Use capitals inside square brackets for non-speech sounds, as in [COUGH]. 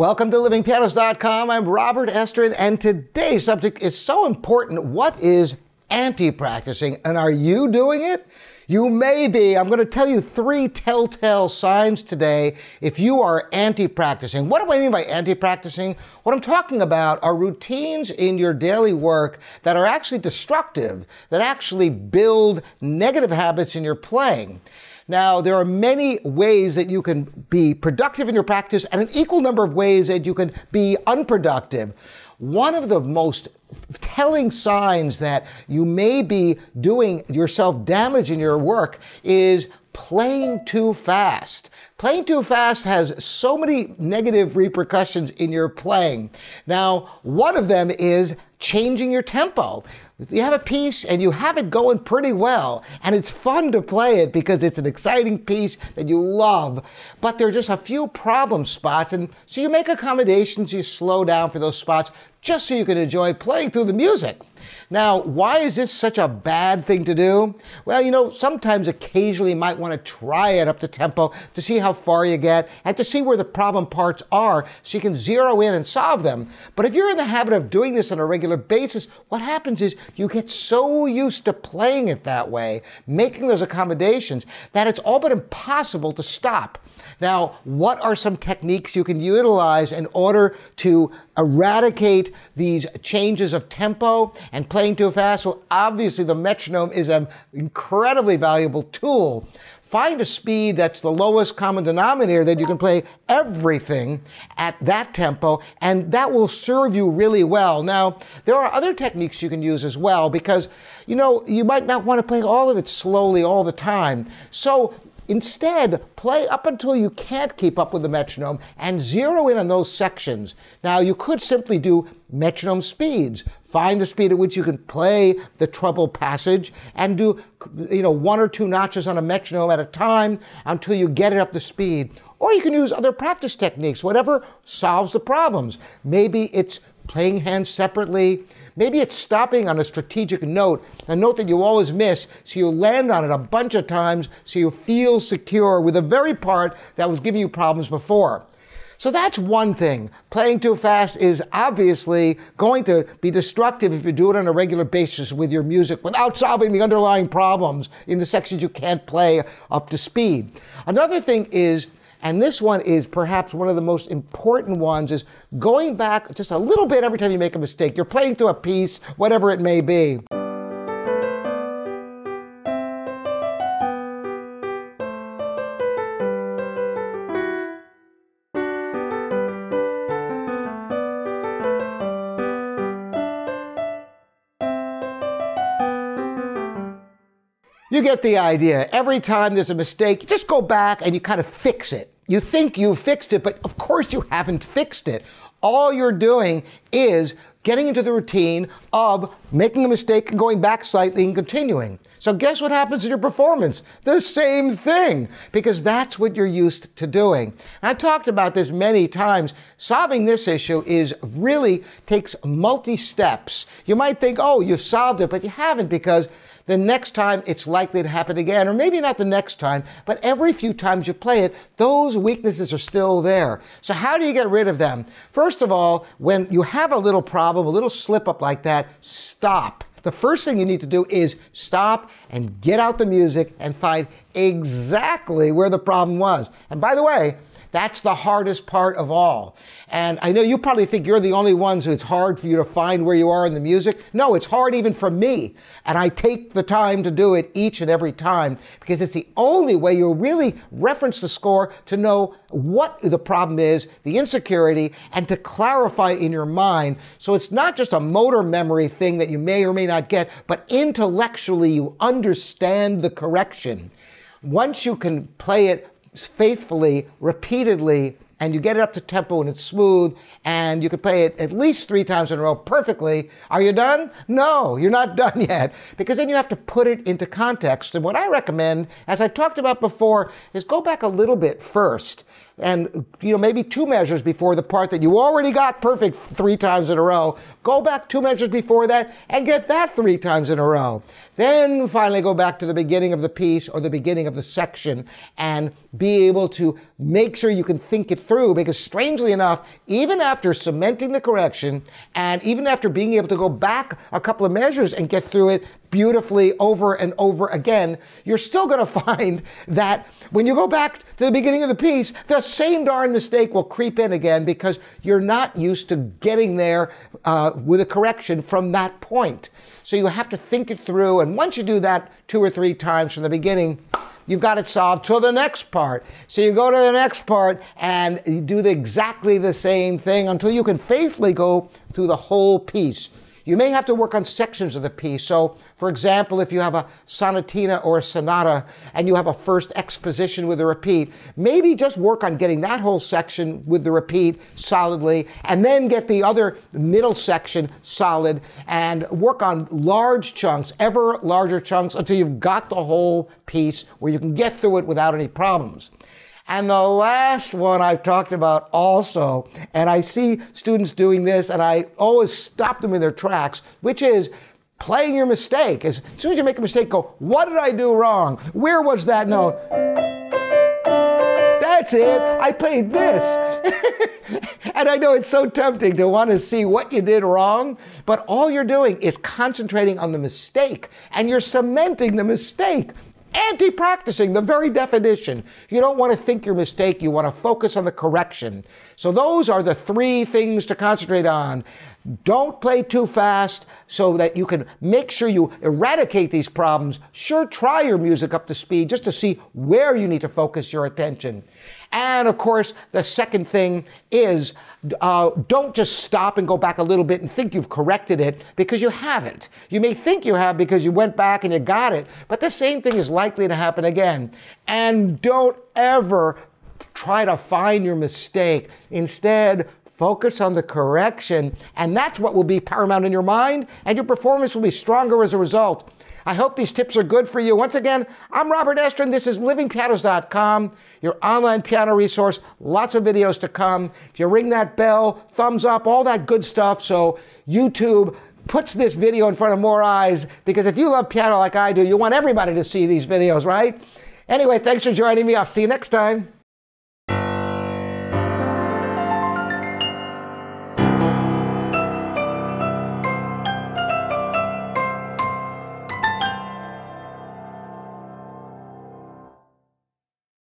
Welcome to livingpianos.com. I'm Robert Estrin, and today's subject is so important. What is anti practicing, and are you doing it? You may be. I'm going to tell you three telltale signs today if you are anti practicing. What do I mean by anti practicing? What I'm talking about are routines in your daily work that are actually destructive, that actually build negative habits in your playing. Now, there are many ways that you can be productive in your practice and an equal number of ways that you can be unproductive. One of the most telling signs that you may be doing yourself damage in your work is playing too fast. Playing too fast has so many negative repercussions in your playing. Now, one of them is changing your tempo. You have a piece and you have it going pretty well, and it's fun to play it because it's an exciting piece that you love, but there are just a few problem spots, and so you make accommodations, you slow down for those spots just so you can enjoy playing through the music. Now, why is this such a bad thing to do? Well, you know, sometimes occasionally you might want to try it up to tempo to see how far you get and to see where the problem parts are so you can zero in and solve them. But if you're in the habit of doing this on a regular basis, what happens is you get so used to playing it that way, making those accommodations, that it's all but impossible to stop. Now, what are some techniques you can utilize in order to eradicate these changes of tempo and playing too fast? Well, obviously, the metronome is an incredibly valuable tool. Find a speed that's the lowest common denominator that you can play everything at that tempo, and that will serve you really well. Now, there are other techniques you can use as well because, you know, you might not want to play all of it slowly all the time. So Instead, play up until you can't keep up with the metronome and zero in on those sections. Now, you could simply do metronome speeds. Find the speed at which you can play the treble passage and do you know one or two notches on a metronome at a time until you get it up to speed. Or you can use other practice techniques, whatever solves the problems. Maybe it's playing hands separately. Maybe it's stopping on a strategic note, a note that you always miss, so you land on it a bunch of times so you feel secure with the very part that was giving you problems before. So that's one thing. Playing too fast is obviously going to be destructive if you do it on a regular basis with your music without solving the underlying problems in the sections you can't play up to speed. Another thing is and this one is perhaps one of the most important ones is going back just a little bit every time you make a mistake. You're playing through a piece, whatever it may be. You get the idea. Every time there's a mistake, you just go back and you kind of fix it. You think you've fixed it, but of course you haven't fixed it. All you're doing is getting into the routine of making a mistake and going back slightly and continuing. So, guess what happens in your performance? The same thing, because that's what you're used to doing. I've talked about this many times. Solving this issue is really takes multi steps. You might think, oh, you've solved it, but you haven't because the next time it's likely to happen again, or maybe not the next time, but every few times you play it, those weaknesses are still there. So, how do you get rid of them? First of all, when you have a little problem, a little slip up like that, stop. The first thing you need to do is stop and get out the music and find exactly where the problem was. And by the way, that's the hardest part of all. And I know you probably think you're the only ones who it's hard for you to find where you are in the music. No, it's hard even for me. And I take the time to do it each and every time because it's the only way you'll really reference the score to know what the problem is, the insecurity, and to clarify in your mind. So it's not just a motor memory thing that you may or may not get, but intellectually you understand the correction. Once you can play it faithfully, repeatedly, and you get it up to tempo and it's smooth, and you can play it at least three times in a row perfectly. Are you done? No, you're not [LAUGHS] done yet, because then you have to put it into context. And what I recommend, as I've talked about before, is go back a little bit first. and you know maybe two measures before the part that you already got perfect three times in a row. Go back two measures before that and get that three times in a row. Then finally go back to the beginning of the piece or the beginning of the section and be able to make sure you can think it through because strangely enough, even after cementing the correction and even after being able to go back a couple of measures and get through it beautifully over and over again, you're still going [LAUGHS] to find that when you go back to the beginning of the piece, the same darn mistake will creep in again because you're not used to getting there uh, with a correction from that point. So you have to think it through. And once you do that two or three times from the beginning, you've got it solved to the next part. So you go to the next part and you do the, exactly the same thing until you can faithfully go through the whole piece. You may have to work on sections of the piece. So, for example, if you have a sonatina or a sonata and you have a first exposition with a repeat, maybe just work on getting that whole section with the repeat solidly and then get the other middle section solid and work on large chunks, ever larger chunks until you've got the whole piece where you can get through it without any problems. And the last one I've talked about also, and I see students doing this, and I always stop them in their tracks, which is playing your mistake. As soon as you make a mistake, go, What did I do wrong? Where was that note? That's it. I played this. [LAUGHS] and I know it's so tempting to want to see what you did wrong, but all you're doing is concentrating on the mistake and you're cementing the mistake. Anti practicing, the very definition. You don't want to think your mistake, you want to focus on the correction. So, those are the three things to concentrate on. Don't play too fast so that you can make sure you eradicate these problems. Sure, try your music up to speed just to see where you need to focus your attention. And of course, the second thing is uh, don't just stop and go back a little bit and think you've corrected it because you haven't. You may think you have because you went back and you got it, but the same thing is likely to happen again. And don't ever try to find your mistake. Instead, focus on the correction, and that's what will be paramount in your mind, and your performance will be stronger as a result. I hope these tips are good for you. Once again, I'm Robert Estrin. This is livingpianos.com, your online piano resource. Lots of videos to come. If you ring that bell, thumbs up, all that good stuff. So YouTube puts this video in front of more eyes because if you love piano like I do, you want everybody to see these videos, right? Anyway, thanks for joining me. I'll see you next time.